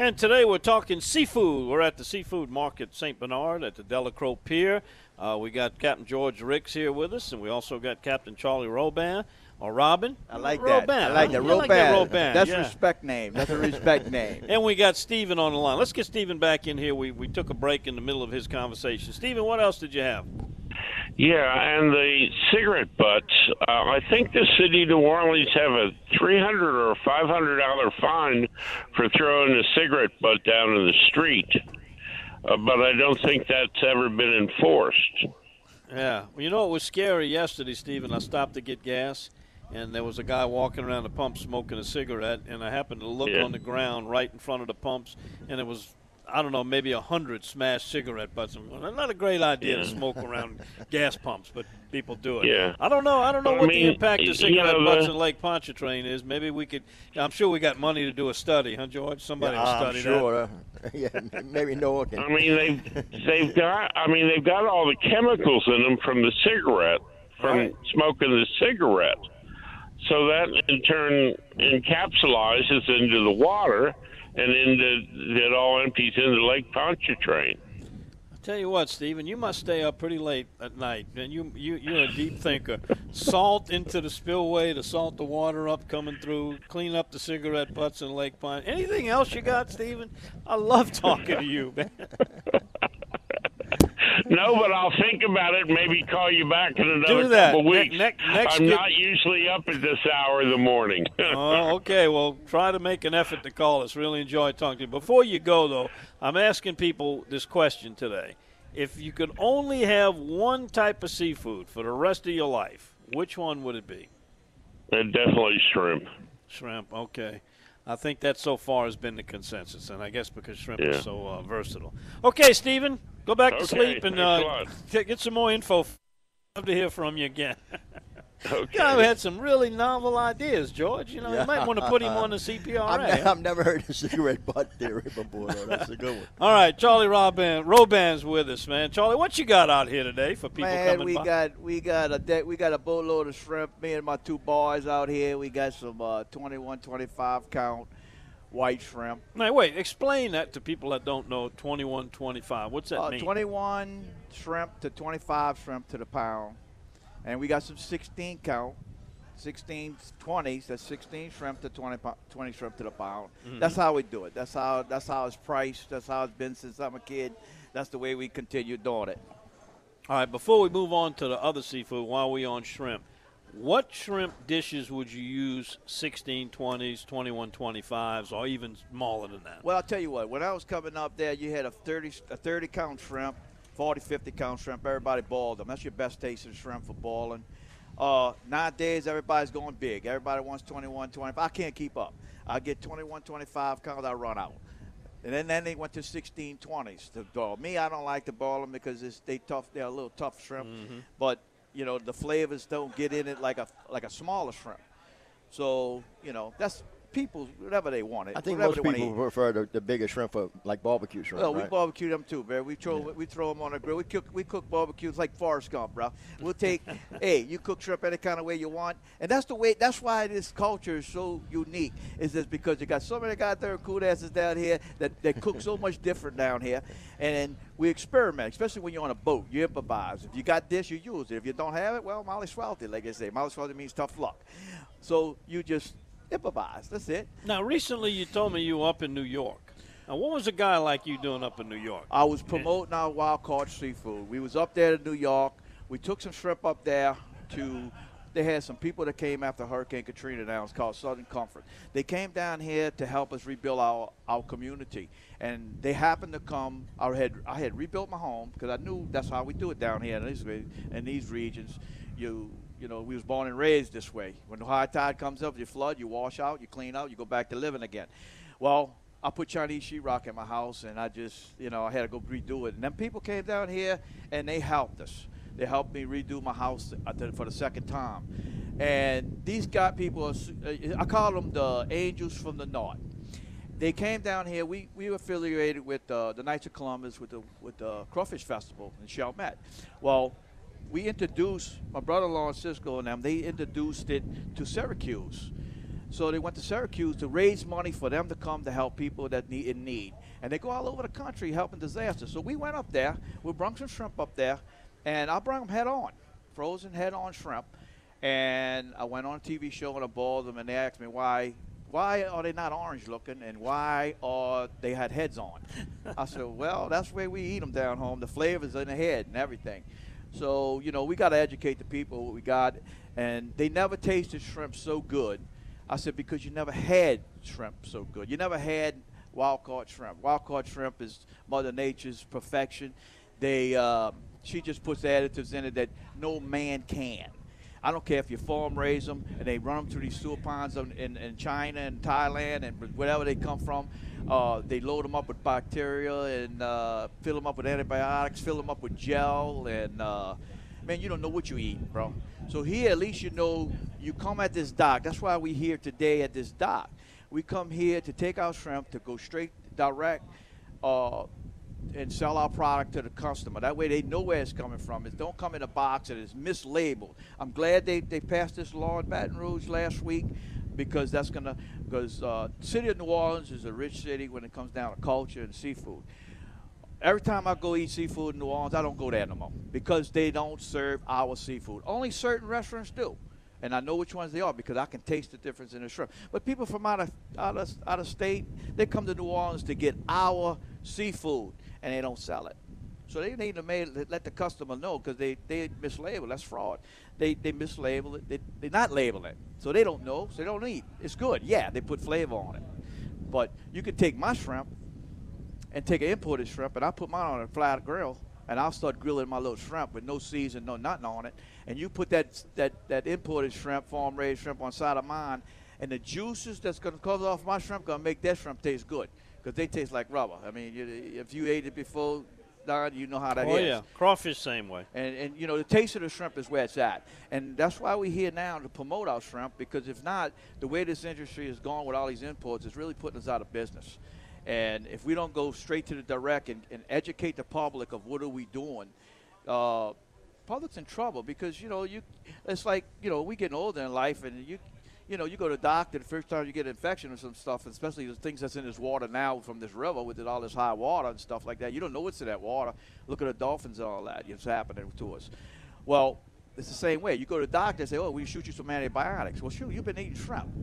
And today we're talking seafood. We're at the Seafood Market St. Bernard at the Delacroix Pier. Uh, we got Captain George Ricks here with us, and we also got Captain Charlie Roban. Or Robin. I like Roban. that. I like that. You Roban. like that Roban. That's yeah. respect name. That's a respect name. And we got Stephen on the line. Let's get Stephen back in here. We, we took a break in the middle of his conversation. Stephen, what else did you have? Yeah, and the cigarette butts. Uh, I think the city of New Orleans have a three hundred or five hundred dollar fine for throwing a cigarette butt down in the street, uh, but I don't think that's ever been enforced. Yeah. Well, you know, it was scary yesterday, Stephen. I stopped to get gas, and there was a guy walking around the pump smoking a cigarette, and I happened to look Yeah. on the ground right in front of the pumps, and it was. I don't know, maybe a hundred smashed cigarette butts. Well, Not a great idea to smoke around gas pumps, but people do it. Yeah. I don't know. I don't know I what mean, the impact you of cigarette know, butts the- in Lake Pontchartrain is. Maybe we could. I'm sure we got money to do a study, huh, George? Somebody will I'm study that. sure. Uh, yeah, maybe NOAA can. I mean, they've they've got. I mean, they've got all the chemicals in them from the cigarette, from Right. smoking the cigarette. So that in turn encapsulizes into the water, and into it all empties into Lake Pontchartrain. I tell you what, Stephen, you must stay up pretty late at night, and you you you're a deep thinker. Salt into the spillway to salt the water up coming through, clean up the cigarette butts in Lake Pine. Anything else you got, Stephen? I love talking to you, man. No, but I'll think about it. Maybe call you back in another Do that. couple weeks. ne- next I'm get- not usually up at this hour in the morning. Oh, okay. Well, try to make an effort to call us. Really enjoy talking to you. Before you go, though, I'm asking people this question today: If you could only have one type of seafood for the rest of your life, which one would it be? And definitely shrimp. Shrimp, okay. I think that so far has been the consensus, and I guess because shrimp Yeah. is so uh, versatile. Okay, Stephen, go back to sleep and uh, get some more info. Love to hear from you again. Okay. God, we had some really novel ideas, George. You know, you might want to put him on the CPRA. I've, ne- I've never heard the cigarette butt theory before. Though. That's a good one. All right, Charlie Roban, Roban's with us, man. Charlie, what you got out here today for people Man, coming we by? got we got a de- we got a boatload of shrimp. Me and my two boys out here. We got some uh, 21, 25 count white shrimp. now, wait, explain that to people that don't know 21, 25. What's that Uh, mean? 21 shrimp to 25 shrimp to the pound, and we got some 16 count. 16 20s that's 16 shrimp to 20, 20 shrimp to the pound mm-hmm. that's how we do it that's how that's how it's priced that's how it's been since i'm a kid that's the way we continue doing it All right, before we move on to the other seafood, while we on shrimp, what shrimp dishes would you use 16, 20s, 21, 25s, or even smaller than that? Well, I'll tell you what. When I was coming up there, you had a 30, a 30 count shrimp, 40, 50 count shrimp. Everybody boiled them. That's your best tasting shrimp for balling. Uh, nowadays, everybody's going big. Everybody wants 21, 25. I can't keep up. I get 21, 25 count, I run out. And then, then they went to 16, 20s to boil. Me, I don't like to ball them because it's, they tough. They're a little tough shrimp. But, you know, the flavors don't get in it like a, like a smaller shrimp. So, you know, that's people, whatever they want it. I think most people prefer the, the bigger shrimp for like barbecue shrimp. Well, we barbecue them too, man. We throw we throw them on the grill. We cook we cook barbecues like Forrest Gump, bro. We'll take, hey, you cook shrimp any kind of way you want, and that's the way. That's why this culture is so unique. Is just because you got so many goddamn cool asses down here that that cook so much different down here, and then we experiment, especially when you're on a boat. You improvise. If you got this, you use it. If you don't have it, well, Molly Swalty, like I say, Molly Swalty means tough luck. So you just improvise. That's it. Now, recently you told me you were up in New York. Now, what was a guy like you doing up in New York? I was promoting our wild caught seafood. We was up there to New York. We took some shrimp up there to. They had some people that came after Hurricane Katrina down. It's called Southern Comfort. They came down here to help us rebuild our, our community, and they happened to come. I had I had rebuilt my home because I knew that's how we do it down here in these in these regions. You you know, we was born and raised this way. When the high tide comes up, you flood, you wash out, you clean out, you go back to living again. Well, I put Chinese sheetrock in my house, and I just, you know, I had to go redo it. And then people came down here, and they helped us. They helped me redo my house uh, for the second time. And these got people, uh, I call them the angels from the north. They came down here. We, we were affiliated with uh, the Knights of Columbus with the with the Crawfish Festival in Chalmette. Well, we introduced my brother-in-law and Cisco and them. They introduced it to Syracuse. So they went to Syracuse to raise money for them to come to help people that need in need. And they go all over the country helping disasters. So we went up there. We brought some shrimp up there, and I brought them head on, frozen head on shrimp. And I went on a TV show and I balled them, and they asked me why. Why are they not orange looking, and why are they had heads on? I said, well, that's the way we eat them down home. The flavors in the head and everything. So you know, we got to educate the people what we got, and they never tasted shrimp so good. I said because you never had shrimp so good. You never had wild caught shrimp. Wild caught shrimp is Mother Nature's perfection. They uh, she just puts additives in it that no man can. I don't care if you farm raise them and they run them through these sewer ponds in, in, in China and Thailand and wherever they come from. Uh, they load them up with bacteria and uh, fill them up with antibiotics, fill them up with gel, and uh, man, you don't know what you eat, bro. So here, at least you know you come at this dock. That's why we here today at this dock. We come here to take our shrimp to go straight direct uh, and sell our product to the customer. That way they know where it's coming from. It don't come in a box that is mislabeled. I'm glad they, they passed this law in Baton Rouge last week because that's gonna because uh, city of New Orleans is a rich city when it comes down to culture and seafood. Every time I go eat seafood in New Orleans, I don't go there no more because they don't serve our seafood. Only certain restaurants do, and I know which ones they are because I can taste the difference in the shrimp. But people from out of out of, out of state, they come to New Orleans to get our seafood, and they don't sell it. So they need to make, let the customer know because they, they mislabel. That's fraud. They, they mislabel it. They, they not label it. So they don't know. So they don't eat. It's good. Yeah, they put flavor on it. But you can take my shrimp and take an imported shrimp, and I put mine on a flat grill, and I'll start grilling my little shrimp with no season, no nothing on it. And you put that that that imported shrimp, farm raised shrimp, on side of mine, and the juices that's going to cover off my shrimp going to make that shrimp taste good because they taste like rubber. I mean, you, if you ate it before, Don, you know how that oh, is. yeah, crawfish same way. And and you know the taste of the shrimp is where it's at, and that's why we're here now to promote our shrimp. Because if not, the way this industry is going with all these imports is really putting us out of business. And if we don't go straight to the direct and, and educate the public of what are we doing, uh, public's in trouble because you know you it's like you know we getting older in life and you you know, you go to the doctor the first time you get an infection or some stuff, especially the things that's in this water now from this river with all this high water and stuff like that. You don't know what's in that water. Look at the dolphins and all that. It's happening to us. Well, it's the same way. You go to the doctor and say, oh, we shoot you some antibiotics. Well, shoot, you've been eating shrimp.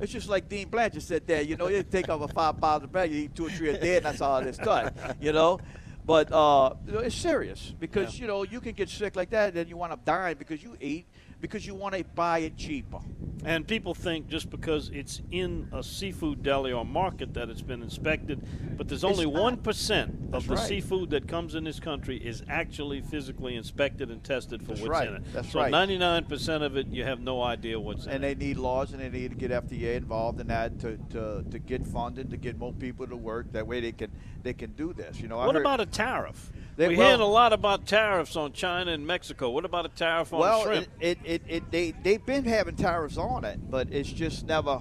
It's just like Dean Blanchard said there, you know, you take off a five pounds of bread, you eat two or three a day, and that's all it's done, you know. But uh, it's serious because, yeah. you know, you can get sick like that, and then you wind up dying because you eat because you want to buy it cheaper. And people think just because it's in a seafood deli or market that it's been inspected, but there's only one percent of the right. seafood that comes in this country is actually physically inspected and tested for That's what's right. in it. That's so right. 99% of it, you have no idea what's in it. and they need laws and they need to get FDA involved in that to, to, to get funded to get more people to work. That way they can they can do this. You know. I what heard, about a tariff? They- We're well- hearing a lot about tariffs on China and Mexico. What about a tariff on well, shrimp? it, it, it, it they they've been having tariffs on it, but it's just never,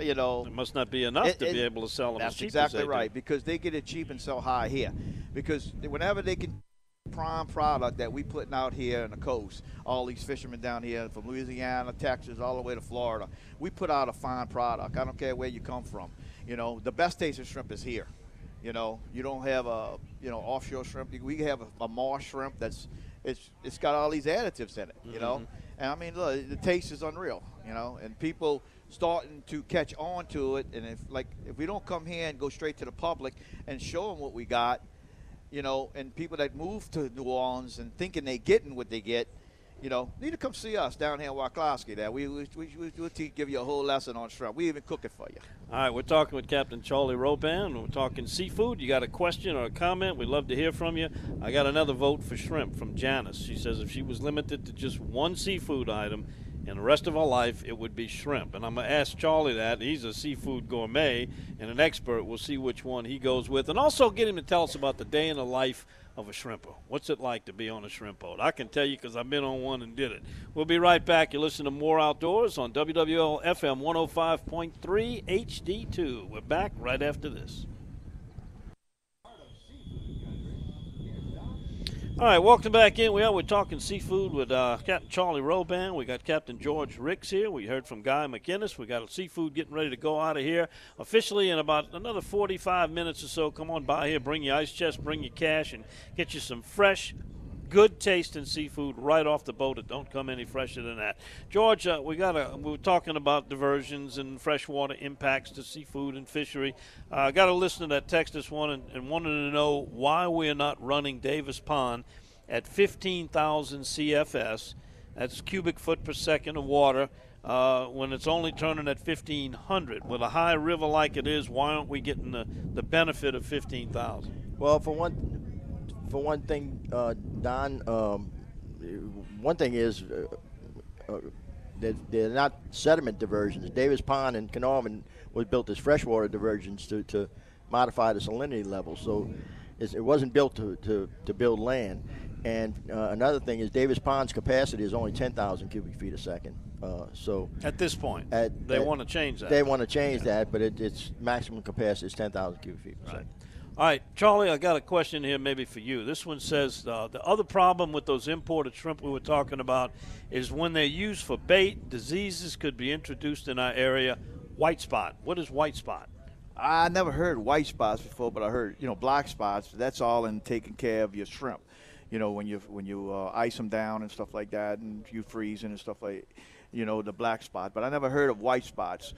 you know. It must not be enough It- to be able to sell them That's exactly they do. right because they get it cheap and sell high here. Because whenever they can prime product that we putting out here on the coast, all these fishermen down here from Louisiana, Texas, all the way to Florida, we put out a fine product. I don't care where you come from. You know, the best tasting shrimp is here. You know, you don't have a you know offshore shrimp. We have a, a marsh shrimp that's it's it's got all these additives in it. You know, mm-hmm. And I mean, look, the taste is unreal. You know, and people starting to catch on to it. And if like if we don't come here and go straight to the public and show them what we got, you know, and people that move to New Orleans and thinking they getting what they get, you know, need to come see us down here in Wacklowski. There, we we we we we'll te- give you a whole lesson on shrimp. We even cook it for you. All right, we're talking with Captain Charlie Roban. We're talking seafood. You got a question or a comment? We'd love to hear from you. I got another vote for shrimp from Janice. She says if she was limited to just one seafood item in the rest of her life, it would be shrimp. And I'm going to ask Charlie that. He's a seafood gourmet and an expert. We'll see which one he goes with. And also get him to tell us about the day in the life of a shrimper. What's it like to be on a shrimp boat? I can tell you because I've been on one and did it. We'll be right back. You listen to More Outdoors on WWL FM 105.3 HD2. We're back right after this. All right, welcome back in. We are we're talking seafood with uh, Captain Charlie Roban. We got Captain George Ricks here. We heard from Guy McInnis. We got seafood getting ready to go out of here officially in about another 45 minutes or so. Come on by here, bring your ice chest, bring your cash, and get you some fresh, good taste in seafood right off the boat. It don't come any fresher than that. George, uh, we got a, we were talking about diversions and freshwater impacts to seafood and fishery. Uh, I got a listener that texted us one and, and wanted to know why we're not running Davis Pond at 15,000 CFS. That's cubic foot per second of water. Uh, when it's only turning at 1500 with a high river like it is why aren't we getting the, the benefit of 15000 Well, for one, for one thing, uh, Don, um, one thing is uh, uh, they're, they're not sediment diversions. Davis Pond and Caernarvon was built as freshwater diversions to, to modify the salinity level. So it's, it wasn't built to, to, to build land. And uh, another thing is Davis Pond's capacity is only 10,000 cubic feet a second. Uh, so at this point at, they want to change that They want to change that, but it, its maximum capacity is 10,000 cubic feet per second. All right, Charlie, I got a question here maybe for you. This one says uh, the other problem with those imported shrimp we were talking about is when they're used for bait, diseases could be introduced in our area. White spot. What is white spot? I never heard white spots before, but I heard you know black spots. That's all in taking care of your shrimp. You know when you when you uh, ice them down and stuff like that, and you freezing and stuff like, you know the black spot. But I never heard of white spots.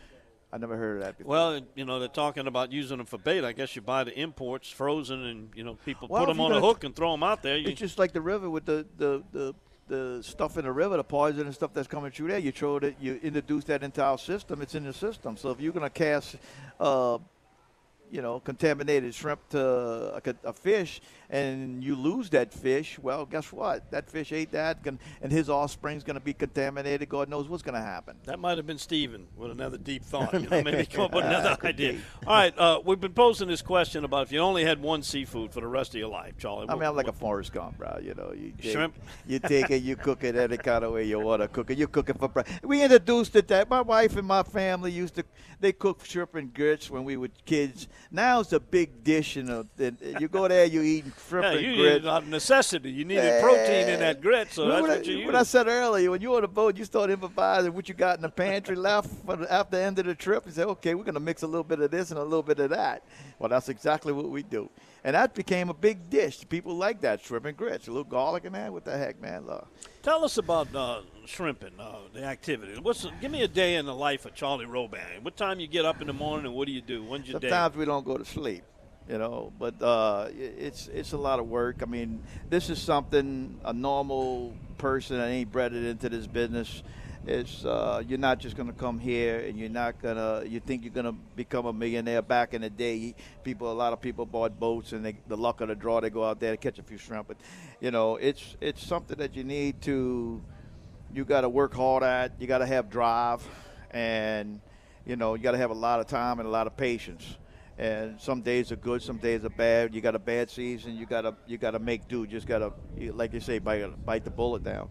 I never heard of that before. Well, you know they're talking about using them for bait. I guess you buy the imports frozen, and you know people Well, put them on a hook and throw them out there. You, It's just like the river with the, the, the, the stuff in the river, the poison and stuff that's coming through there. You throw it, you introduce that into our system. It's in the system. So if you're gonna cast, uh, you know, contaminated shrimp to a, a fish, and you lose that fish, well, guess what? That fish ate that, can, and his offspring's gonna be contaminated. God knows what's gonna happen. That might have been Steven with another deep thought. You know, maybe come up with another idea. All right, uh, we've been posing this question about if you only had one seafood for the rest of your life, Charlie. I mean, I'm like a Forrest Gump, bro. You know, you take, Shrimp? You take it, you cook it any kind of way you want to cook it. You cook it for breakfast. We introduced it that my wife and my family used to. They cook shrimp and grits when we were kids. Now it's a big dish, and, a, and you go there, you eat shrimp Yeah, and you grits. needed a necessity. You needed protein in that grit, so that's Remember what that- you what I said earlier, when you're on the boat, you start improvising what you got in the pantry left for the, after the end of the trip. You say, okay, we're going to mix a little bit of this and a little bit of that. Well, that's exactly what we do. And that became a big dish. People like that, shrimp and grits. A little garlic in there. What the heck, man? Look. Tell us about uh, shrimping, uh, the activity. What's give me a day in the life of Charlie Roban? What time you get up in the morning and what do you do? When's your day? Sometimes we don't go to sleep, you know, but uh, it's it's a lot of work. I mean, this is something a normal person that ain't bred it into this business. It's uh, you're not just gonna come here and you're not gonna you think you're gonna become a millionaire. Back in the day, people a lot of people bought boats and they, the luck of the draw they go out there to catch a few shrimp. But you know, it's it's something that you need to you got to work hard at. You got to have drive, and you know you got to have a lot of time and a lot of patience. And some days are good, some days are bad. You got a bad season, you gotta you gotta make do. Just gotta, like you say, bite bite the bullet down.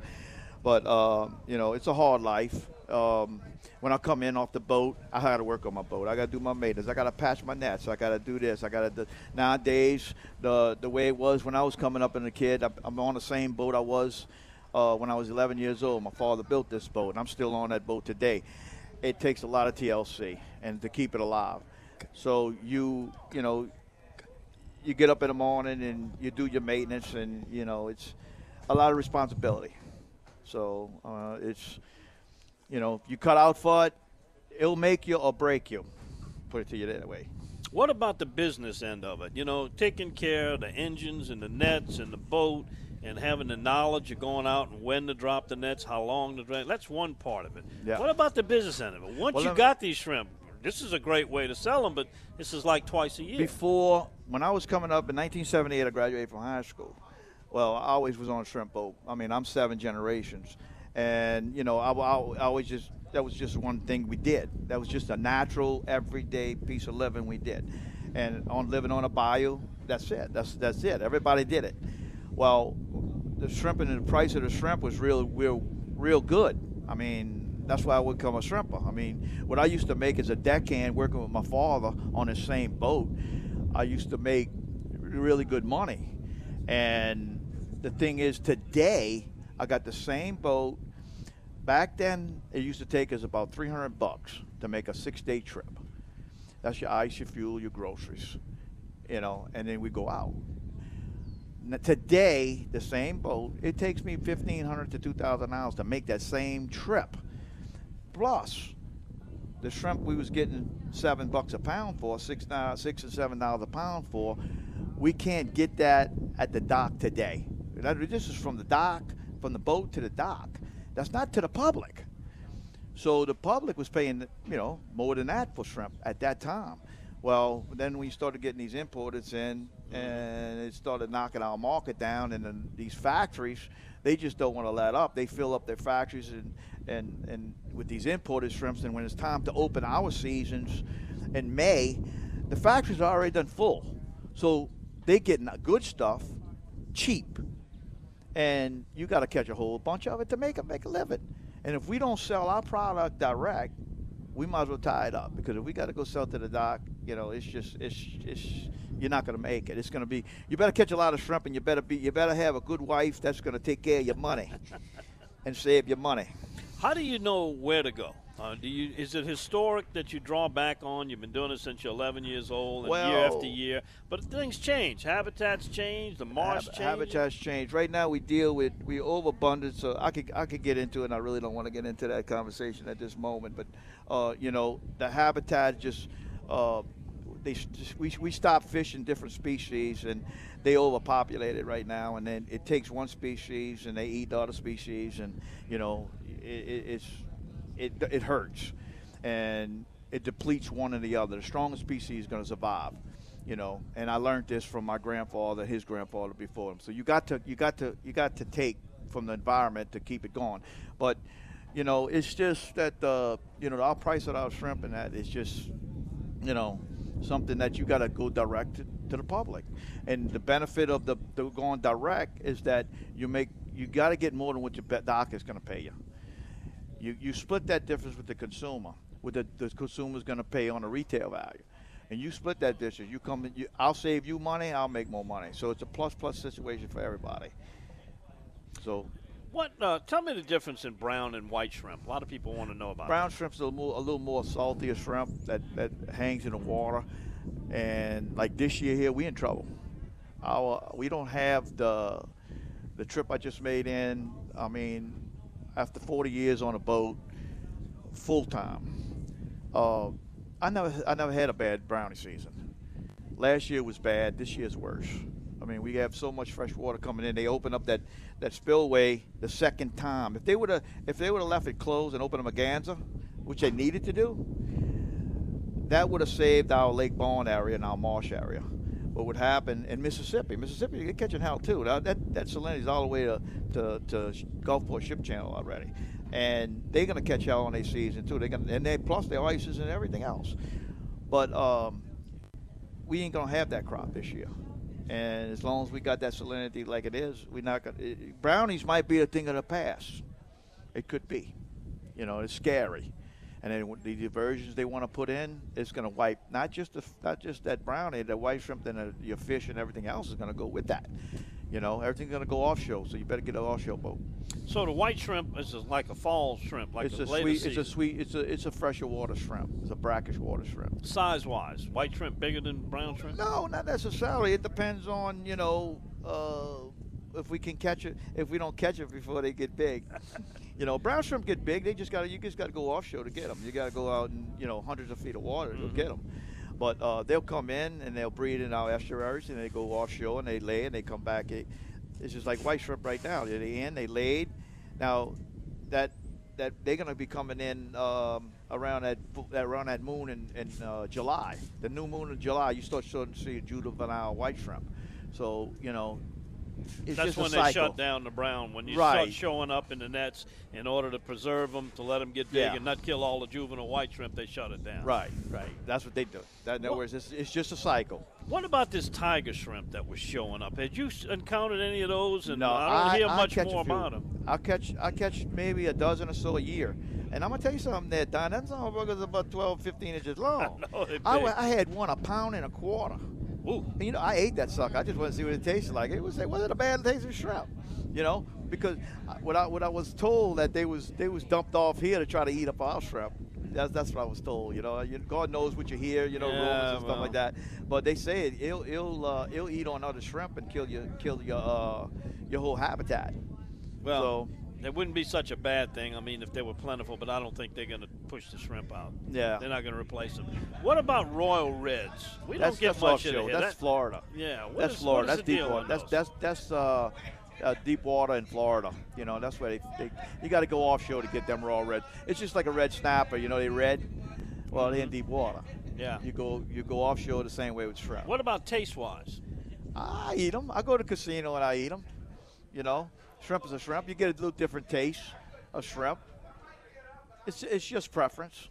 But um, you know, it's a hard life. Um, when I come in off the boat, I got to work on my boat. I got to do my maintenance. I got to patch my nets. I got to do this. I got to. do Nowadays, the the way it was when I was coming up as a kid, I- I'm on the same boat I was uh, when I was 11 years old. My father built this boat, and I'm still on that boat today. It takes a lot of TLC and to keep it alive. So you you know you get up in the morning and you do your maintenance, and you know it's a lot of responsibility. So uh, it's you know you cut out for it, it'll make you or break you. Put it to you that way. What about the business end of it? You know, taking care of the engines and the nets and the boat and having the knowledge of going out and when to drop the nets, how long to drop. That's one part of it. Yeah. What about the business end of it? Once Well, you got these shrimp, this is a great way to sell them, but this is like twice a year. Before, when I was coming up in 1978, I graduated from high school. Well, I always was on a shrimp boat. I mean, I'm seven generations, and you know, I, I, I always just that was just one thing we did. That was just a natural, everyday piece of living we did, and on living on a bayou. That's it. That's that's it. Everybody did it. Well, the shrimp and the price of the shrimp was real, real, real good. I mean, that's why I would become a shrimper. I mean, what I used to make as a deckhand working with my father on the same boat, I used to make really good money. And the thing is, today I got the same boat. Back then, it used to take us about 300 bucks to make a six-day trip. That's your ice, your fuel, your groceries, you know, and then we go out. Now, today, the same boat, it takes me 1,500 to 2,000 hours to make that same trip. Plus, the shrimp we was getting seven bucks a pound for, six, six and seven dollars a pound for, we can't get that at the dock today. That- This is from the dock, from the boat to the dock. That's not to the public. So the public was paying, you know, more than that for shrimp at that time. Well, then we started getting these importers in, and it started knocking our market down. And then these factories, they just don't want to let up. They fill up their factories and and and with these imported shrimps. And when it's time to open our seasons in May, the factories are already done full. So they getting good stuff, cheap and you got to catch a whole bunch of it to make a make a living. And if we don't sell our product direct, we might as well tie it up because if we got to go sell to the dock, you know, it's just it's it's you're not going to make it. It's going to be you better catch a lot of shrimp and you better be you better have a good wife that's going to take care of your money and save your money. How do you know where to go? Uh, do you is it historic that you draw back on? You've been doing it since you're 11 years old, and year after year. But things change. Habitats change. The marsh Hab- change. habitats change. Right now, we deal with we overabundance. So I could I could get into it. and I really don't want to get into that conversation at this moment. But uh, you know, the habitat just uh, they just, we we stop fishing different species and they overpopulate it right now. And then it takes one species and they eat the other species, and you know, it, it, it's it it hurts and it depletes one and the other. The strongest species is going to survive, you know. And I learned this from my grandfather, his grandfather before him. So you got to you got to you got to take from the environment to keep it going. But you know, it's just that uh, you know our price of our shrimp and that is just you know something that you got to go direct to, to the public. And the benefit of the, the going direct is that you make you got to get more than what your bet- doc is going to pay you you, you split that difference with the consumer, what the, the consumer's going to pay on the retail value. And you split that difference. You come, you, I'll save you money, I'll make more money. So it's a plus plus situation for everybody. So What? Uh, tell me the difference in brown and white shrimp. A lot of people want to know about. brown shrimp's a little more, a little more saltier shrimp that, that hangs in the water. And like this year here, we in trouble. Our we don't have the the trip I just made in. I mean, after 40 years on a boat, full time. Uh, I never I never had a bad brownie season. Last year was bad. This year's worse. I mean, we have so much fresh water coming in. They open up that, that spillway the second time. If they would have if they would have left it closed and opened a Morganza, which they needed to do, that would have saved our Lake Borgne area and our marsh area. What would happen in Mississippi? Mississippi, you're catching hell too. Now, that that salinity's all the way to, to, to Gulfport Ship Channel already, and they're gonna catch hell on their season too. They're gonna and they plus their ices and everything else. But um, we ain't gonna have that crop this year. And as long as we got that salinity like it is, we're not gonna. Brownies might be a thing of the past. It could be. You know, it's scary. And then the diversions they want to put in, it's going to wipe not just the, not just that brownie, the white shrimp, then uh, your fish and everything else is going to go with that. You know, everything's going to go offshore, so you better get an offshore boat. So the white shrimp is like a fall shrimp, like it's the a sweet, season. it's a sweet, it's a it's a fresher water shrimp. It's a brackish water shrimp. Size-wise, white shrimp bigger than brown shrimp. No, not necessarily. It depends on you know uh, if we can catch it. If we don't catch it before they get big, you know, brown shrimp get big. They just got to you just got to go offshore to get them. You got to go out in you know hundreds of feet of water to get them. But uh, they'll come in and they'll breed in our estuaries and they go offshore and they lay and they come back. It's just like white shrimp right now. They're in, they laid. Now, that that they're going to be coming in um, around that around that moon in, in uh, July. The new moon in July, you start starting to see juvenile white shrimp. So you know, it's That's just when they shut down the brown. When you Right. start showing up in the nets in order to preserve them, to let them get big Yeah. and not kill all the juvenile white shrimp, they shut it down. Right, right. That's what they do. That, in other words, it's, it's just a cycle. What about this tiger shrimp that was showing up? Had you encountered any of those? And No, I don't hear I much catch more about them. I catch I catch maybe a dozen or so a year. And I'm gonna tell you something there, Don. Them some burgers about 12, 15 inches long. know, I, I had one a pound and a quarter. Ooh. And, you know, I ate that sucker. I just wanted to see what it tasted like. It was it wasn't a bad tasting shrimp, you know, because what I what I was told that they was they was dumped off here to try to eat up our shrimp. That's that's what I was told. You know, God knows what you hear. You know, Yeah, rumors and stuff like that. But they say it, it'll it'll uh, it'll eat on other shrimp and kill your kill your uh, your whole habitat. Well, So- it wouldn't be such a bad thing. I mean, if they were plentiful, but I don't think they're going to push the shrimp out. Yeah. They're not going to replace them. What about royal reds? We That's don't get that's much of offshore. That's That- Florida. Yeah, what that's is- Florida. That's the deep water. That's that's that's uh, uh, deep water in Florida. You know, that's where they, they you got to go offshore to get them raw red. It's just like a red snapper. You know, they red. Well, they're in deep water. Yeah. You go you go offshore the same way with shrimp. What about taste wise? I eat them. I go to the casino and I eat them. You know, shrimp is a shrimp. You get a little different taste of shrimp. It's it's just preference.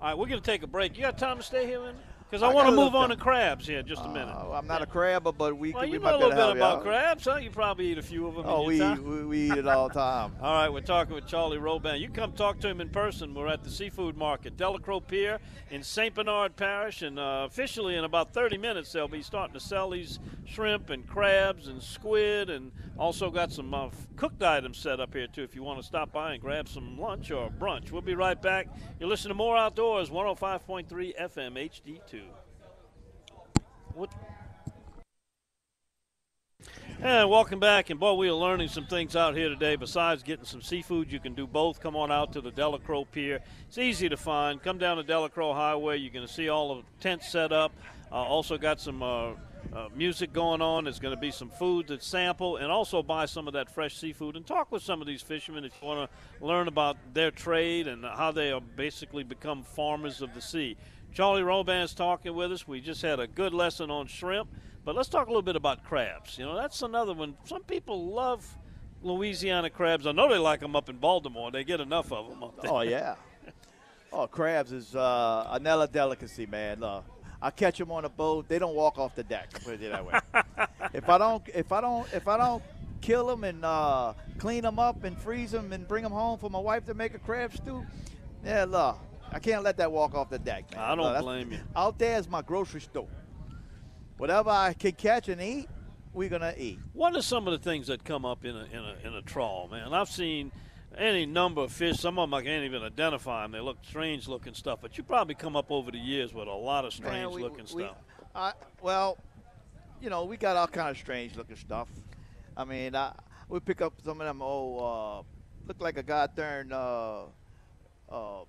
All right, we're going to take a break. You got time to stay here, man? Because I, I want to move on to crabs here in just a minute. Uh, I'm not a crabber, but we well, could, you we know a little bit about crabs, huh? You probably eat a few of them. Oh, we, we we eat it all the time. All right, we're talking with Charlie Roban. You come talk to him in person. We're at the seafood market, Delacroix Pier in St. Bernard Parish, and uh, officially in about 30 minutes they'll be starting to sell these shrimp and crabs and squid, and also got some uh, cooked items set up here too. If you want to stop by and grab some lunch or brunch, we'll be right back. You're listening to More Outdoors, 105.3 FM HD2. What? And welcome back. And boy, we are learning some things out here today. Besides getting some seafood, you can do both. Come on out to the Delacroix Pier. It's easy to find. Come down the Delacroix Highway. You're going to see all the tents set up. Uh, also got some uh, uh, music going on. There's going to be some food to sample, and also buy some of that fresh seafood and talk with some of these fishermen if you want to learn about their trade and how they are basically become farmers of the sea. Charlie Roban's talking with us. We just had a good lesson on shrimp. But let's talk a little bit about crabs. You know, that's another one. Some people love Louisiana crabs. I know they like them up in Baltimore. They get enough of them up there. Oh yeah. Oh, crabs is uh, another delicacy, man. Uh, I catch them on a boat. They don't walk off the deck. Put it that way. if I don't, if I don't, if I don't kill them and uh, clean them up and freeze them and bring them home for my wife to make a crab stew, yeah, look, I can't let that walk off the deck, man. I don't Look, blame you. Out there is my grocery store. Whatever I can catch and eat, we're gonna eat. What are some of the things that come up in a, in a, in a trawl, man? I've seen any number of fish. Some of them I can't even identify them. They look strange looking stuff. But you probably come up over the years with a lot of strange Man, we- looking we- stuff. I, well, you know, we got all kind of strange looking stuff. I mean, I, we pick up some of them old, uh, look like a goddamn uh, uh,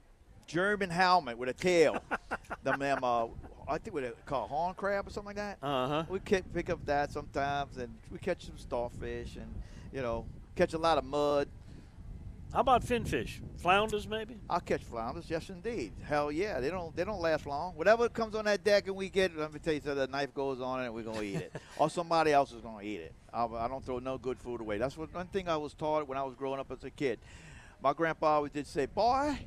German helmet with a tail. them, them, uh, I think what they call horn crab or something like that. Uh huh. We pick up that sometimes, and we catch some starfish, and you know, catch a lot of mud. How about finfish? Flounders, maybe? I'll catch flounders, yes indeed. Hell yeah, they don't they don't last long. Whatever comes on that deck and we get, let me tell you, so the knife goes on it and we're gonna eat it, or somebody else is gonna eat it. I, I don't throw no good food away. That's what, one thing I was taught when I was growing up as a kid. My grandpa always did say, "Boy,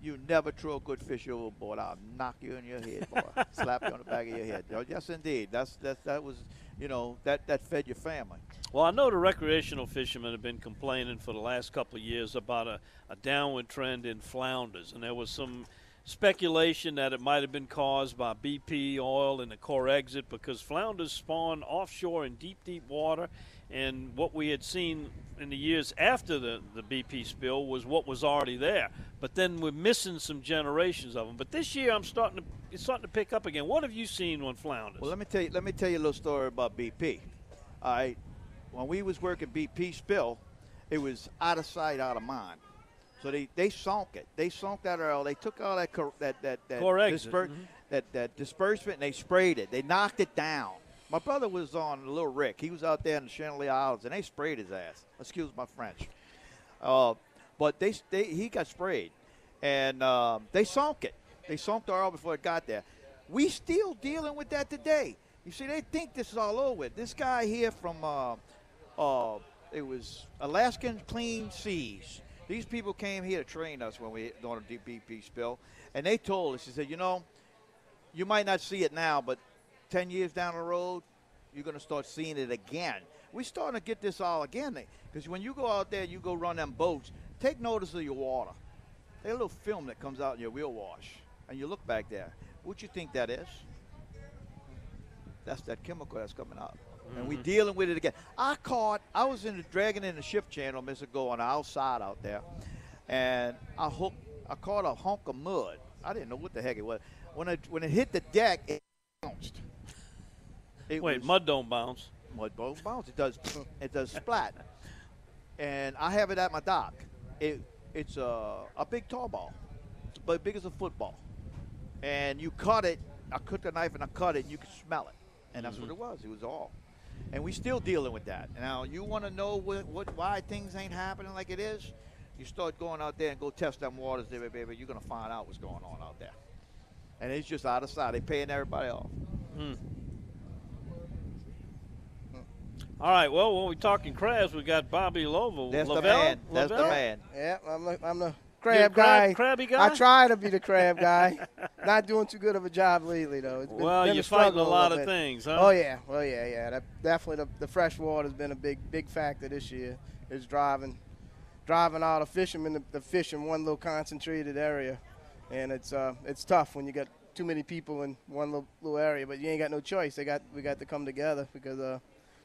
you never throw a good fish overboard. I'll knock you in your head, boy. Slap you on the back of your head." Oh, yes, indeed. That's that that was, you know, that that fed your family. Well, I know the recreational fishermen have been complaining for the last couple of years about a, a downward trend in flounders, and there was some speculation that it might have been caused by BP oil in the Corexit because flounders spawn offshore in deep, deep water. And what we had seen in the years after the, the BP spill was what was already there. But then we're missing some generations of them. But this year, I'm starting to it's starting to pick up again. What have you seen on flounders? Well, let me tell you. Let me tell you a little story about BP. Right, when we was working BP spill, it was out of sight, out of mind. So they, they sunk it. They sunk that oil. They took all that cor- that that that, disper- mhm. that that disbursement and they sprayed it. They knocked it down. My brother was on Little Rick. He was out there in the Chandeleur Islands, and they sprayed his ass. Excuse my French. Uh, but they, they he got sprayed, and um, they sunk it. They sunk the oil before it got there. We still dealing with that today. You see, they think this is all over with. This guy here from uh, uh, it was Alaskan Clean Seas. These people came here to train us when we during the BP spill, and they told us, he said, you know, you might not see it now, but 10 years down the road, you're going to start seeing it again. We're starting to get this all again. Because when you go out there, you go run them boats, take notice of your water. There's a little film that comes out in your wheel wash, and you look back there. What you think that is? That's that chemical that's coming out. Mm-hmm. And we mm-hmm. dealing with it again. I caught, I was in the dragging in the shift channel a minute ago on the outside out there, and I hooked, I caught a hunk of mud. I didn't know what the heck it was. When it when it hit the deck, it bounced. It Wait, mud don't bounce. Mud don't bounce. It does. it does splat. And I have it at my dock. It it's a a big tall ball, but big as a football. And you cut it. I cut the knife and I cut it. and You can smell it, and that's mm-hmm. what it was. It was all. And we still dealing with that. Now you want to know what, what why things ain't happening like it is? You start going out there and go test them waters there, baby. You're gonna find out what's going on out there and it's just out of sight. They're paying everybody off. Hmm. All right. Well, when we're talking crabs, we got Bobby Lovell. That's Lavelle? the man. That's Lavelle? the man. Yeah, I'm the, I'm the crab guy. Crabby guy. I try to be the crab guy. Not doing too good of a job lately, though. It's been, well, been you're a fighting a lot a of things, huh? Oh yeah. Well, yeah, yeah. That, definitely, the, the fresh water has been a big, big factor this year. Is driving, driving all the fishermen the, the fish in one little concentrated area, and it's uh, it's tough when you got too many people in one little, little area, but you ain't got no choice. They got we got to come together because uh,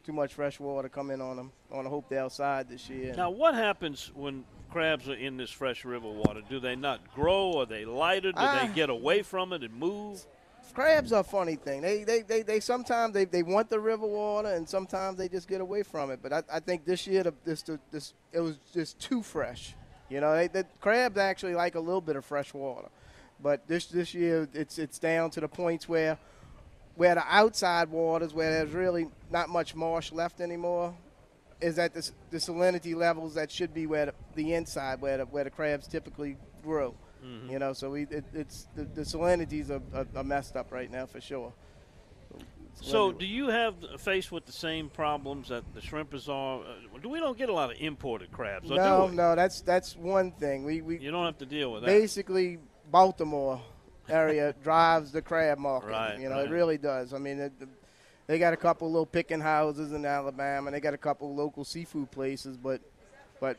too much fresh water come in on them on the Hopedale side this year. Now, what happens when crabs are in this fresh river water? Do they not grow? Are they lighter? Do they ah. get away from it and move? Crabs are a funny thing. They they, they, they sometimes they, they want the river water and sometimes they just get away from it. But I, I think this year the, this this it was just too fresh. You know, they, the crabs actually like a little bit of fresh water. But this this year, it's it's down to the points where where the outside waters, where there's really not much marsh left anymore, is at the, the salinity levels that should be where the, the inside, where the, where the crabs typically grow. Mm-hmm. You know, so we it, it's the, the salinities are, are, are, messed up right now for sure. So, do you have faced with the same problems that the shrimpers are? Uh, do we don't get a lot of imported crabs? No, no, that's that's one thing. We, we you don't have to deal with that. Basically, Baltimore area drives the crab market. Right, you know, right. it really does. I mean, it, they got a couple little picking houses in Alabama, and they got a couple local seafood places, but but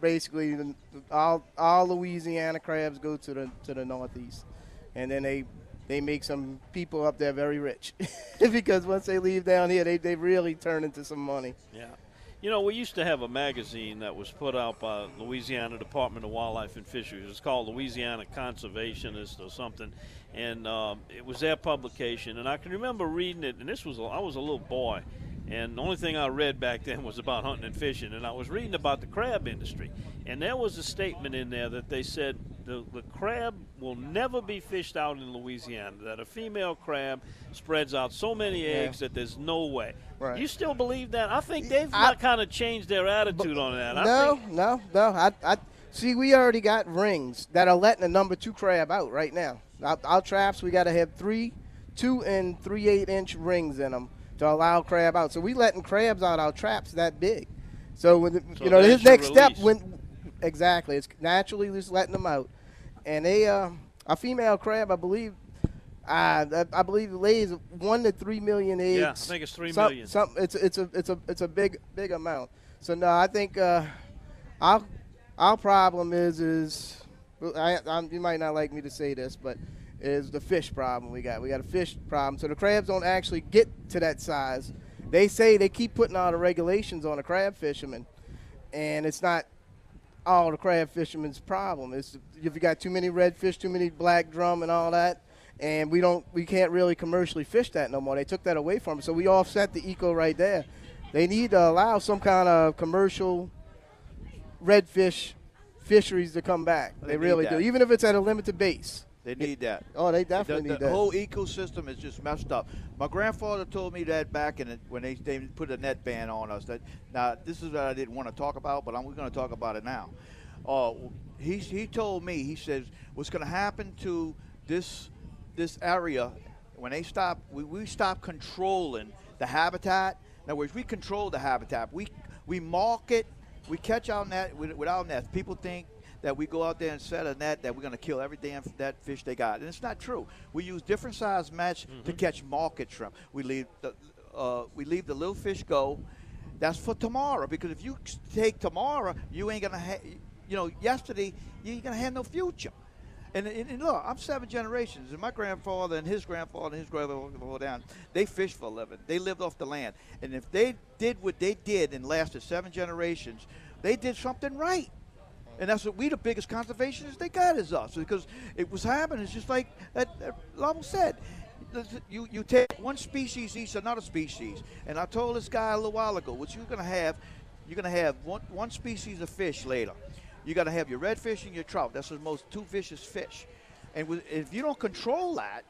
basically all all Louisiana crabs go to the to the northeast, and then they they make some people up there very rich because once they leave down here, they they really turn into some money. Yeah. You know, we used to have a magazine that was put out by Louisiana Department of Wildlife and Fisheries. It's called Louisiana Conservationist or something, and um, it was their publication. And I can remember reading it, and this was I was a little boy, and the only thing I read back then was about hunting and fishing. And I was reading about the crab industry, and there was a statement in there that they said the, the crab will never be fished out in Louisiana. That a female crab spreads out so many eggs yeah. that there's no way. Right. You still believe that? I think they've kind of changed their attitude on that. no, no, no. I, I see. We already got rings that are letting the number two crab out right now. Our, our traps, we got to have three, two and three eight inch rings in them to allow crab out. So we letting crabs out our traps that big. So when so you know his next release. step when exactly it's naturally just letting them out, and they uh, a female crab I believe. Uh, I believe lays one to three million eggs. Yeah, I think it's three some, million. Some, it's it's a it's a it's a big big amount. So no, I think uh, our our problem is is I, I, you might not like me to say this, but is the fish problem we got. We got a fish problem. So the crabs don't actually get to that size. They say they keep putting all the regulations on the crab fishermen, and it's not all the crab fishermen's problem. It's if you got too many redfish, too many black drum, and all that, and we don't, we can't really commercially fish that no more. They took that away from us, so we offset the eco right there. They need to allow some kind of commercial redfish fisheries to come back. They, they really do, even if it's at a limited base. They need that. Oh, they definitely the, need that. the whole ecosystem is just messed up. My grandfather told me that back in it when they, they put a net ban on us. That now this is what I didn't want to talk about, but I'm going to talk about it now. Uh, he he told me he says what's going to happen to this this area when they stop we, we stop controlling the habitat. In other words, we control the habitat. We we market, we catch our net with, with our nets. People think that we go out there and set a net that we're going to kill every damn that fish they got, and it's not true. We use different size nets to catch market shrimp. We leave the uh, we leave the little fish go. That's for tomorrow because if you take tomorrow, you ain't gonna have. You know, yesterday you ain't gonna have no future. And, and, and look, I'm seven generations, and my grandfather and his grandfather and his grandfather down, they fished for a living. They lived off the land. And if they did what they did and lasted seven generations, they did something right. And that's what we, the biggest conservationists they got is us. Because it was happening. It's just like that, that Lamo said. You, you take one species eats another species. And I told this guy a little while ago, what you're going to have, you're going to have one, one species of fish later. You got to have your redfish and your trout. That's the most two vicious fish. And with, if you don't control that,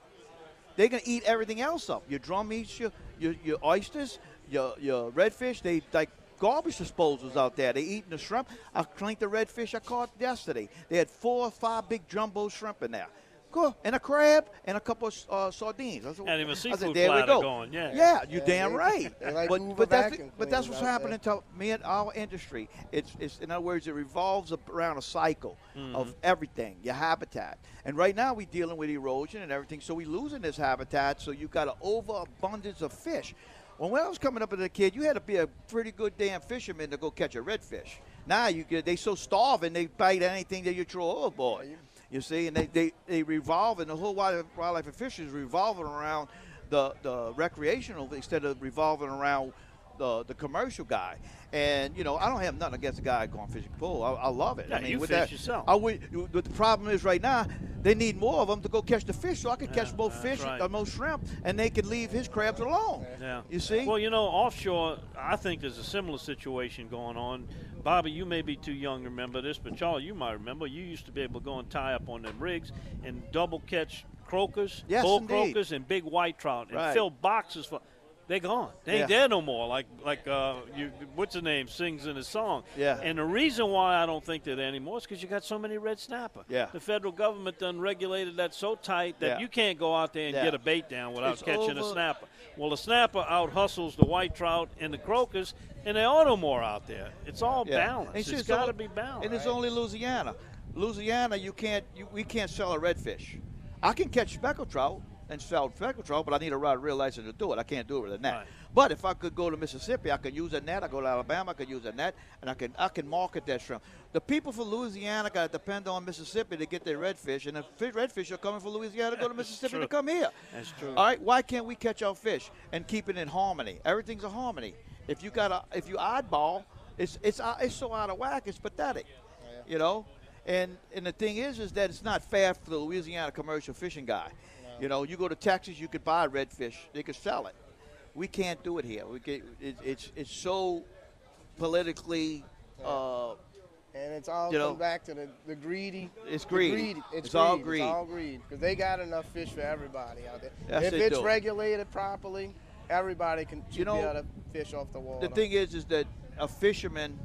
they're gonna eat everything else up. Your drum eats your your, your oysters, your your redfish. They like garbage disposals out there. They're eating the shrimp. I cleaned the redfish I caught yesterday. They had four or five big jumbo shrimp in there. Cool. And a crab and a couple of uh, sardines. I said, And even I said, seafood there we platter go. going, yeah. Yeah, you're Yeah, damn they- right. they like but but that's but that's what's happening there. to me and our industry. It's, it's in other words, it revolves around a cycle Mm-hmm. of everything, your habitat. And right now we're dealing with erosion and everything, so we're losing this habitat. So you've got an overabundance of fish. When I was coming up as a kid, you had to be a pretty good damn fisherman to go catch a redfish. Now you get they so starving they bite anything that you throw overboard. Oh, you see, and they, they, they revolve, and the whole wildlife, wildlife and fishing is revolving around the, the recreational instead of revolving around the, the commercial guy. And, you know, I don't have nothing against the guy going fishing pool. I, I love it. Yeah, I mean, you with fish that, yourself. I would, but the problem is right now, they need more of them to go catch the fish so I can catch Yeah, more that's fish, right. uh, more shrimp, and they can leave his crabs alone. Yeah. You see? Well, you know, offshore, I think there's a similar situation going on. Bobby, you may be too young to remember this, but Charlie, you might remember. You used to be able to go and tie up on them rigs and double catch croakers, Yes, bull indeed. croakers, and big white trout, and Right. fill boxes for. They're gone. They ain't Yeah. there no more. Like like uh, you, what's the name sings in his song. Yeah. And the reason why I don't think they're there anymore is because you got so many red snapper. Yeah. The federal government done regulated that so tight that Yeah. you can't go out there and Yeah. get a bait down without It's catching a snapper. Well, the snapper out hustles the white trout and the croakers, and there are no more out there. It's all Yeah. balanced. And it's it's got to only- be balanced. And it's only Louisiana. Louisiana, you can't, you, we can't sell a redfish. I can catch speckled trout and sell speckled trout, but I need a real license to do it. I can't do it with a net. Right. But if I could go to Mississippi, I could use a net. I go to Alabama, I could use a net, and I can I can market that shrimp. The people from Louisiana got to depend on Mississippi to get their redfish, and the fi- redfish are coming from Louisiana to go to Mississippi to come here. That's true. All right, why can't we catch our fish and keep it in harmony? Everything's a harmony. If you got a, if you oddball, it's it's uh, it's so out of whack. It's pathetic. You know, and and the thing is, is that it's not fair for the Louisiana commercial fishing guy. You know, you go to Texas, you could buy redfish, they could sell it. We can't do it here. We get it, it's it's so politically. Uh, And it's all You know, come back to the, the greedy. it's the greedy. greed. It's, It's all greed. greed. It's all greed because they got enough fish for everybody out there. Yes, if it's regulated properly, everybody can You know, be able to fish off the water. the thing is, is that a fisherman,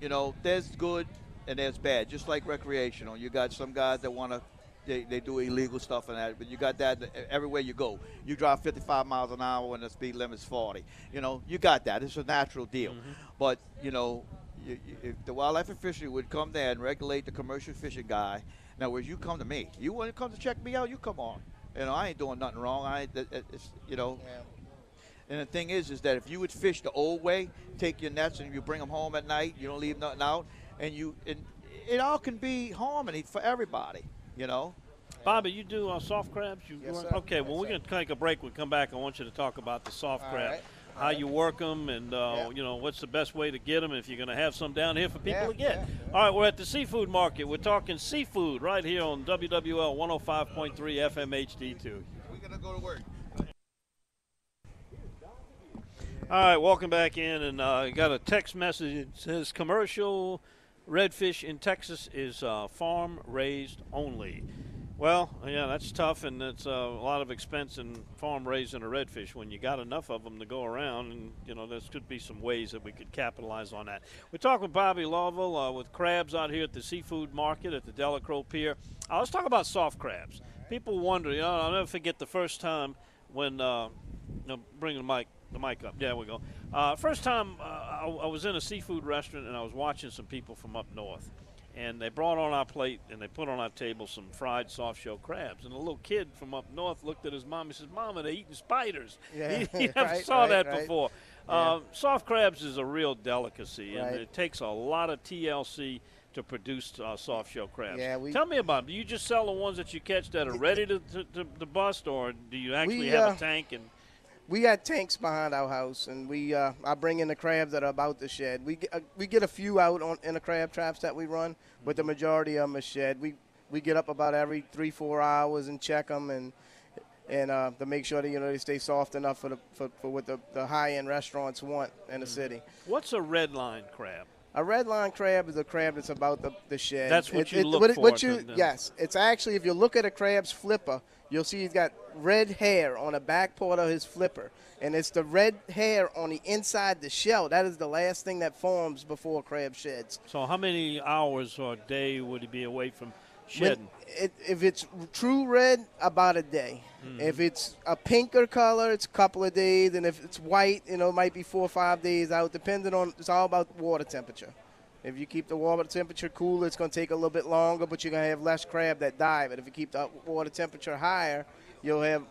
you know, there's good and there's bad. Just like recreational, you got some guys that want to. They, they do illegal stuff and that, but you got that everywhere you go. You drive 55 miles an hour when the speed limit's 40. You know, you got that. It's a natural deal. Mm-hmm. But you know, you, you, if the wildlife and fishery would come there and regulate the commercial fishing guy. Now, whereas you come to me, you want to come to check me out, you come on. You know, I ain't doing nothing wrong. I, it's, you know, Yeah. and the thing is, is that if you would fish the old way, take your nets and you bring them home at night, you don't leave nothing out, and you, and it all can be harmony for everybody, you know. Bobby, you do uh, soft crabs? You, Yes, sir. Okay, well, we're going to take a break. We come back. I want you to talk about the soft All crab, right. how you work them, and uh, Yeah. you know what's the best way to get them. If you're going to have some down here for people Yeah, to get. yeah, All right, we're at the seafood market. We're talking seafood right here on WWL 105.3 FM HD2. We're gonna go to work. All right, welcome back in, and uh, got a text message. It says commercial redfish in Texas is uh, farm raised only. Well, yeah, that's tough, and it's uh, a lot of expense in farm raising a redfish when you got enough of them to go around. And you know, there could be some ways that we could capitalize on that. We're talking with Bobby Lovell uh, with crabs out here at the seafood market at the Delacroix Pier. Uh, let's talk about soft crabs. People wonder, you know, I'll never forget the first time when, uh, no, bring the mic, the mic up. Yeah, we go. Uh, first time uh, I, I was in a seafood restaurant and I was watching some people from up north and they brought on our plate and they put on our table some fried soft shell crabs. And a little kid from up north looked at his mom and says, "Mama, they're eating spiders." Yeah, he, he never right, saw right, that right. before. Yeah. Um, soft crabs is a real delicacy, and it takes a lot of TLC to produce uh, soft shell crabs. Yeah, we- Tell me about them. Do you just sell the ones that you catch that are ready to, to, to, to bust, or do you actually We, have uh, a tank and we got tanks behind our house, and we uh, I bring in the crabs that are about to shed. We get, uh, we get a few out on in the crab traps that we run, but the majority of them are shed. We we get up about every three four hours and check them and and uh, to make sure that you know they stay soft enough for the for, for what the, the high end restaurants want in the city. what's a red line crab? A red line crab is a crab that's about the, the shed. That's what you look what, for What you, yes, it's actually if you look at a crab's flipper, you'll see he's got red hair on the back part of his flipper, and it's the red hair on the inside the shell. That is the last thing that forms before a crab sheds. So how many hours or day would he be away from shedding? it, if it's true red, about a day. Mm-hmm. If it's a pinker color, it's a couple of days, and if it's white, you know, it might be four or five days out, depending on. It's all about water temperature. If you keep the water temperature cool, it's going to take a little bit longer, but you're going to have less crab that die. But if you keep the water temperature higher, you'll have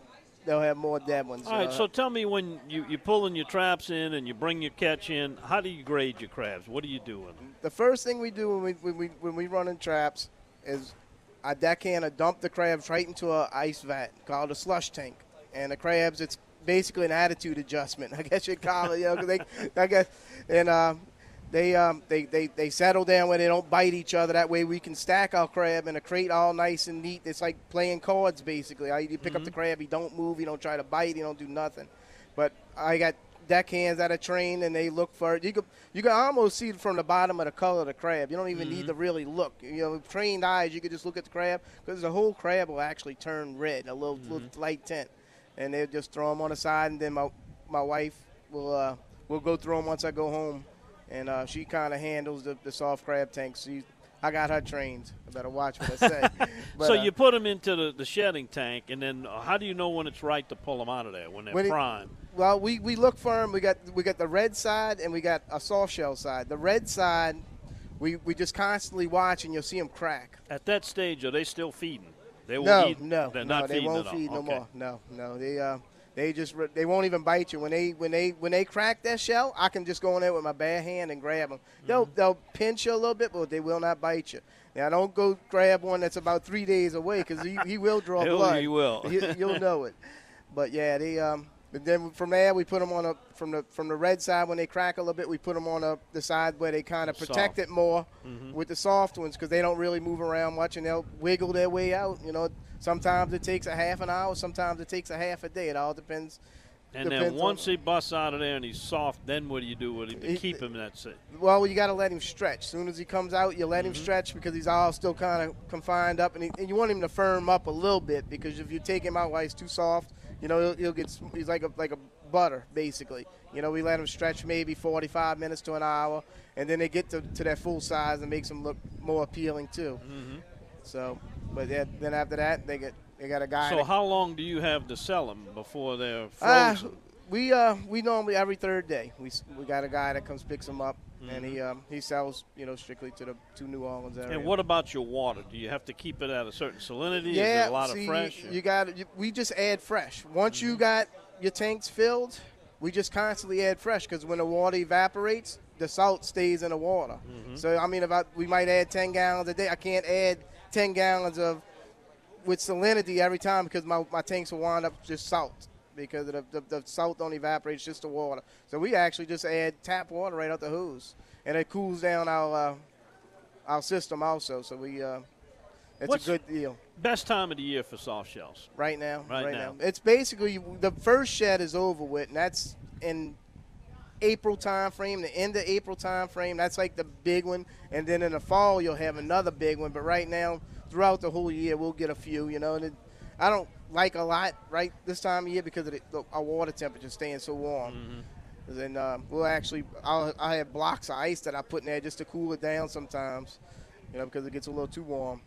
they'll have more dead ones. All right, Uh, so tell me when you, you're pulling your traps in and you bring your catch in, how do you grade your crabs? What are you doing? the first thing we do when we when we when we run in traps is I deckhand or dump the crabs right into a ice vat called a slush tank, and the crabs it's basically an attitude adjustment. I guess you'd call it, you know, 'cause they I guess and uh, they um they, they they settle down where they don't bite each other. That way we can stack our crab in a crate all nice and neat. It's like playing cards basically. I- You pick up the crab, he don't move, he don't try to bite, he don't do nothing. But I got deckhands that are trained and they look for it. You could you can almost see it from the bottom of the color of the crab. You don't even need to really look. You know, trained eyes, you could just look at the crab because the whole crab will actually turn red, a little, little light tint, and they'll just throw them on the side, and then my my wife will uh, will go through them once I go home, and uh, she kind of handles the, the soft crab tanks. She, I got her trained. I better watch what I say. But, so uh, you put them into the, the shedding tank, and then uh, how do you know when it's right to pull them out of there when they're When it- prime? Well, we, we look for them. We got we got the red side and we got a soft shell side. The red side, we, we just constantly watch and you'll see them crack. At that stage, are they still feeding? They will No, eat. no, they're no, not they won't feed no Okay. more. No, no, they uh they just they won't even bite you when they when they when they crack that shell. I can just go in there with my bare hand and grab them. They'll Mm-hmm. they'll pinch you a little bit, but they will not bite you. Now don't go grab one that's about three days away because he, he will draw blood. he will. You, you'll know it. But yeah, they um. And then from there, we put them on a from the from the red side when they crack a little bit. We put them on a, the side where they kind of protect Soft. it more Mm-hmm. with the soft ones because they don't really move around much and they'll wiggle their way out. You know, sometimes it takes a half an hour, sometimes it takes a half a day. It all depends. And then depends on- once he busts out of there and he's soft, then what do you do with him to He- keep him? That's it. Well, you got to let him stretch. As soon as he comes out, you let Mm-hmm. him stretch because he's all still kind of confined up, and, he, and you want him to firm up a little bit because if you take him out while he's too soft, you know he'll, he'll get he's like a like a butter basically. You know, we let him stretch maybe 45 minutes to an hour, and then they get to, to their full size and makes them look more appealing too. Mm-hmm. So, but then, then after that, they get they got a guy. So how long do you have to sell them before they're Uh, we uh we normally every third day we we got a guy that comes picks them up and he um he sells you know strictly to the to New Orleans area. and what about your water? Do you have to keep it at a certain salinity? Is Yeah, a lot see, of fresh? You got we just add fresh. Once you got your tanks filled, we just constantly add fresh because when the water evaporates, the salt stays in the water. So I mean, if I, we might add 10 gallons a day, I can't add 10 gallons of with salinity every time because my, my tanks will wind up just salt because the, the, the salt don't evaporate, it's just the water. So we actually just add tap water right out the hose, and it cools down our uh, our system also. So we uh, it's What's- a good deal Best time of the year for soft shells. right now. Right now. It's basically the first shed is over with, and that's in April time frame, the end of April time frame. That's like the big one, and then in the fall you'll have another big one. But right now, throughout the whole year we'll get a few. You know, and it, I don't like a lot right this time of year because of the, the, our water temperature staying so warm. Mm-hmm. And uh, we'll actually, I'll, I have blocks of ice that I put in there just to cool it down sometimes, you know, because it gets a little too warm.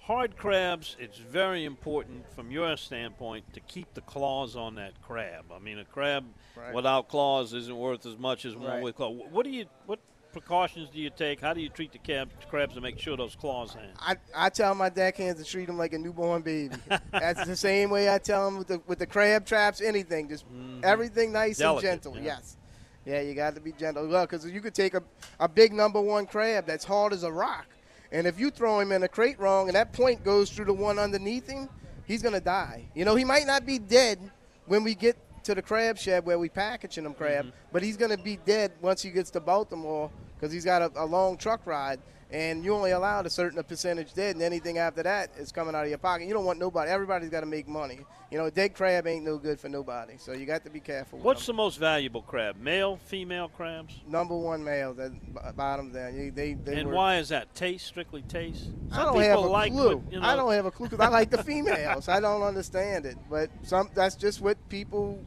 Hard crabs, it's very important from your standpoint to keep the claws on that crab. I mean, a crab Right. without claws isn't worth as much as one Right. with claws. What do you, what precautions do you take? How do you treat the crab, crabs to make sure those claws hang? I, I tell my deckhands to treat them like a newborn baby. That's the same way I tell them with the with the crab traps, anything, just mm-hmm. everything nice Delicate, and gentle. yeah. Yes, yeah, you got to be gentle. Look, because you could take a, a big number one crab that's hard as a rock, and if you throw him in a crate wrong and that point goes through the one underneath him, he's gonna die. You know, he might not be dead when we get to the crab shed where we're packaging them crab, mm-hmm. but he's gonna be dead once he gets to Baltimore because he's got a, a long truck ride. And you only allowed a certain percentage dead, and anything after that is coming out of your pocket. You don't want nobody. Everybody's got to make money. You know, a dead crab ain't no good for nobody. So you got to be careful. with What's the most valuable crab? Male, female crabs? number one male that bottom down? They, they, they and work- why is that? Taste, strictly taste? I don't people have a like clue. what, you know, I don't have a clue because I like the females. I don't understand it, but some that's just what people.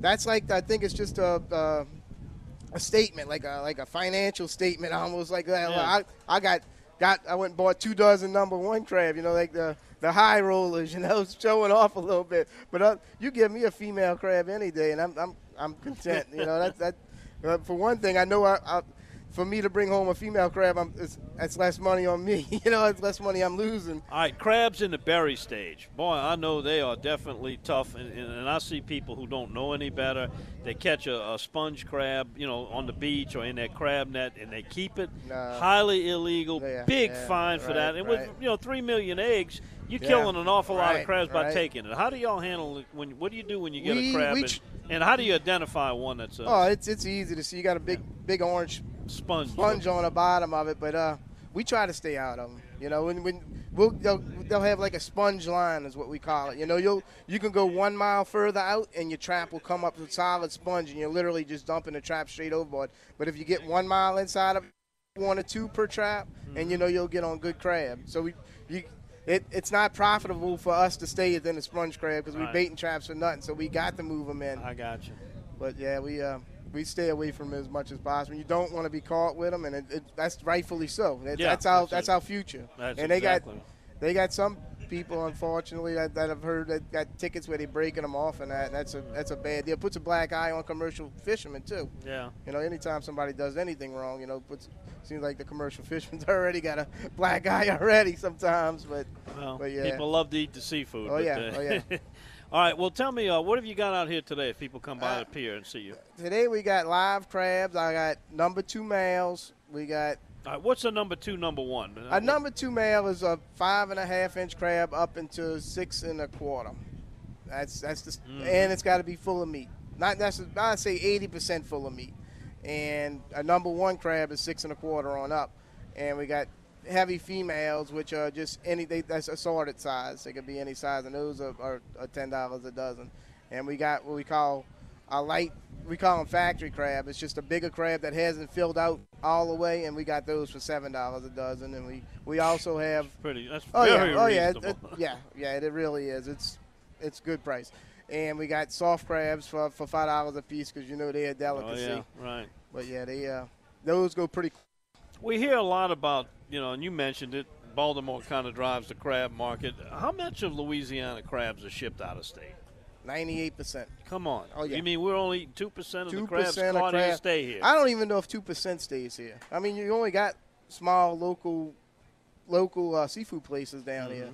That's like I think it's just a. Uh, a statement, like a like a financial statement, almost like that. Yeah. I, I got got I went and bought two dozen number one crab, you know, like the the high rollers, you know, showing off a little bit. But uh, you give me a female crab any day, and I'm I'm I'm content. You know, that that uh, for one thing, I know I, I for me to bring home a female crab, I'm, it's, that's less money on me. you know, it's less money I'm losing. All right, crabs in the berry stage. Boy, I know they are definitely tough, and, and, and I see people who don't know any better. They catch a, a sponge crab, you know, on the beach or in their crab net, and they keep it. No. Highly illegal. Yeah, Big yeah, fine for right, that. And right. with you know three million eggs, you're Yeah, killing an awful lot of right, crabs by taking it. How do y'all handle it? When what do you do when you get We- a crab? and, tr- and how do you identify one that's a Oh, it's it's easy to see. You got a big big orange sponge? sponge on the bottom of it, but uh, we try to stay out of them. You know, when when we'll, they'll, they'll have like a sponge line is what we call it. You know, you'll you can go one mile further out and your trap will come up with solid sponge, and you're literally just dumping the trap straight overboard. But if you get one mile inside of it, one or two per trap, and you know you'll get on good crab. So we you. It, it's not profitable for us to stay within the sponge crab because we Right. baiting traps for nothing. So we got to move them in. I got you. But yeah, we uh, we stay away from it as much as possible. You don't want to be caught with them, and it, it, that's rightfully so. That, Yeah, that's our that's that's, our future. That's and they exactly. got they got some people, unfortunately, that, that have heard that got tickets where they're breaking them off, and that that's a that's a bad deal. Puts a black eye on commercial fishermen too. Yeah. You know, anytime somebody does anything wrong, you know, puts seems like the commercial fishermen's already got a black eye already sometimes. But Well, But yeah. people love to eat the seafood. Oh, yeah. uh, Oh, yeah. All right. Well, tell me, uh, what have you got out here today? If people come by Uh, the pier and see you. today we got live crabs. I got number two males. We got right, what's a number two, number one? A number two male is a five and a half inch crab up into six and a quarter. That's that's the mm. and it's got to be full of meat. Not necessarily. I'd say eighty percent full of meat. And a number one crab is six and a quarter on up. And we got heavy females, which are just any they, that's assorted size. They could be any size, and those are, are, are ten dollars a dozen. And we got what we call a light. We call them factory crab. It's just a bigger crab that hasn't filled out all the way, and we got those for seven dollars a dozen. And we we also have Pretty. That's Oh very yeah, oh yeah, it, it- yeah, yeah. It really is. It's it's good price. And we got soft crabs for for five dollars a piece because you know they're a oh delicacy. yeah, right. But yeah, they uh those go pretty. We hear a lot about you know, and you mentioned it. Baltimore kind of drives the crab market. How much of Louisiana crabs are shipped out of state? Ninety-eight percent. Come on. Oh, yeah. You mean we're only eating two percent of the Two crabs of caught here crab. stay here? I don't even know if two percent stays here. I mean, you only got small local local uh, seafood places down here. Mm-hmm.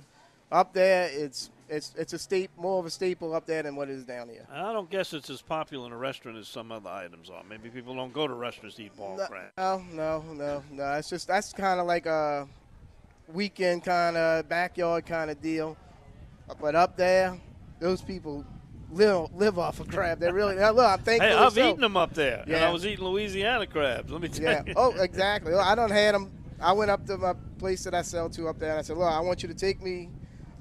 Up there, it's it's it's a state more of a staple up there than what it is down here. I don't guess it's as popular in a restaurant as some other items are. Maybe people don't go to restaurants to eat ball No, crab. no, no, no, no. It's just that's kind of like a weekend kind of backyard kind of deal. But up there, those people live live off of crab. They really now, look. I'm thankful. Hey, I've so. eaten them up there, and Yeah. I was eating Louisiana crabs. Let me tell Yeah. you. Oh, exactly. I don't had them. I went up to my place that I sell to up there, and I said, "Look, I want you to take me."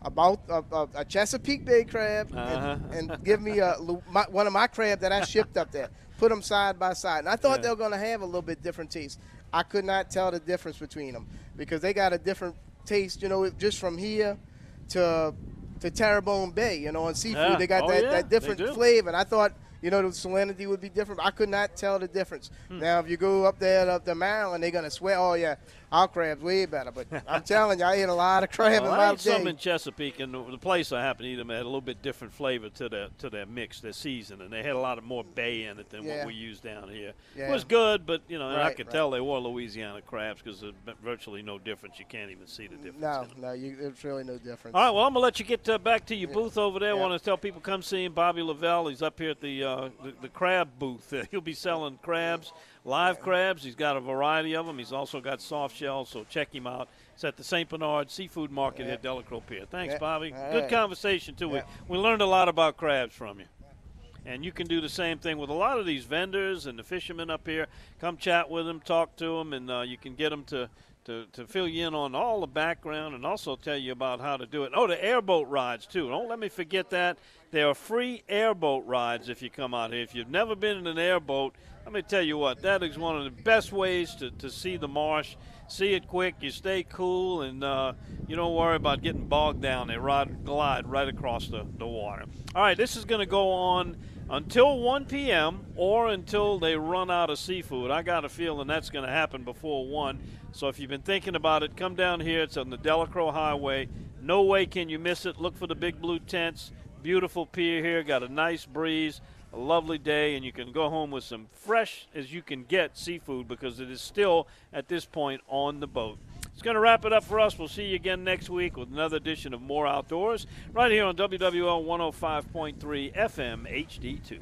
About a, a, a Chesapeake Bay crab and, Uh-huh. and give me a, my, one of my crab that I shipped up there. Put them side by side, and I thought Yeah. they were going to have a little bit different taste. I could not tell the difference between them because they got a different taste, you know, just from here to to Terrebonne Bay, you know, on seafood. Yeah. They got Oh, that, yeah, that different flavor. And I thought, you know, the salinity would be different. I could not tell the difference. Hmm. Now, if you go up there up to Maryland, they're going to swear, oh, yeah, our crab's way better. But I'm telling you, I ate a lot of crab Well, in I my ate some in Chesapeake, and the, the place I happened to eat them had a little bit different flavor to their to their mix, their season, and they had a lot of more bay in it than Yeah. what we use down here. It was good, but you know, and I could right. tell they were Louisiana crabs because there's virtually no difference. You can't even see the difference. No, no, you, there's really no difference. All right, well, I'm gonna let you get uh, back to your booth over there. I want to tell people come see him, Bobby Lavelle. He's up here at the uh, the, the crab booth. He'll be selling crabs, live crabs. He's got a variety of them. He's also got soft shells, so check him out. It's at the St. Bernard Seafood Market Yeah. at Delacroix Pier. Thanks, Yeah. Bobby. All Good right. conversation too. Yeah. We we learned a lot about crabs from you. And you can do the same thing with a lot of these vendors and the fishermen up here. Come chat with them, talk to them, and uh, you can get them to, to, to fill you in on all the background and also tell you about how to do it. Oh, the airboat rides, too. Don't let me forget that. There are free airboat rides if you come out here. If you've never been in an airboat, let me tell you what, that is one of the best ways to, to see the marsh. See it quick, you stay cool, and uh, you don't worry about getting bogged down. They ride, glide right across the, the water. All right, this is going to go on until 1 p.m. or until they run out of seafood. I got a feeling that's going to happen before 1. So if you've been thinking about it, come down here. It's on the Delacroix Highway. No way can you miss it. Look for the big blue tents. Beautiful pier here. Got a nice breeze. A lovely day, and you can go home with some fresh as you can get seafood because it is still at this point on the boat. It's going to wrap it up for us. We'll see you again next week with another edition of More Outdoors right here on WWL 105.3 FM HD2.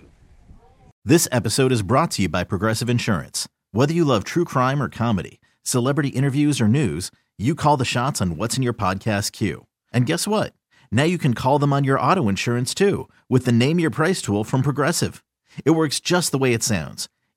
This episode is brought to you by Progressive Insurance. Whether you love true crime or comedy, celebrity interviews or news, you call the shots on what's in your podcast queue. And guess what? Now you can call them on your auto insurance too with the Name Your Price tool from Progressive. It works just the way it sounds.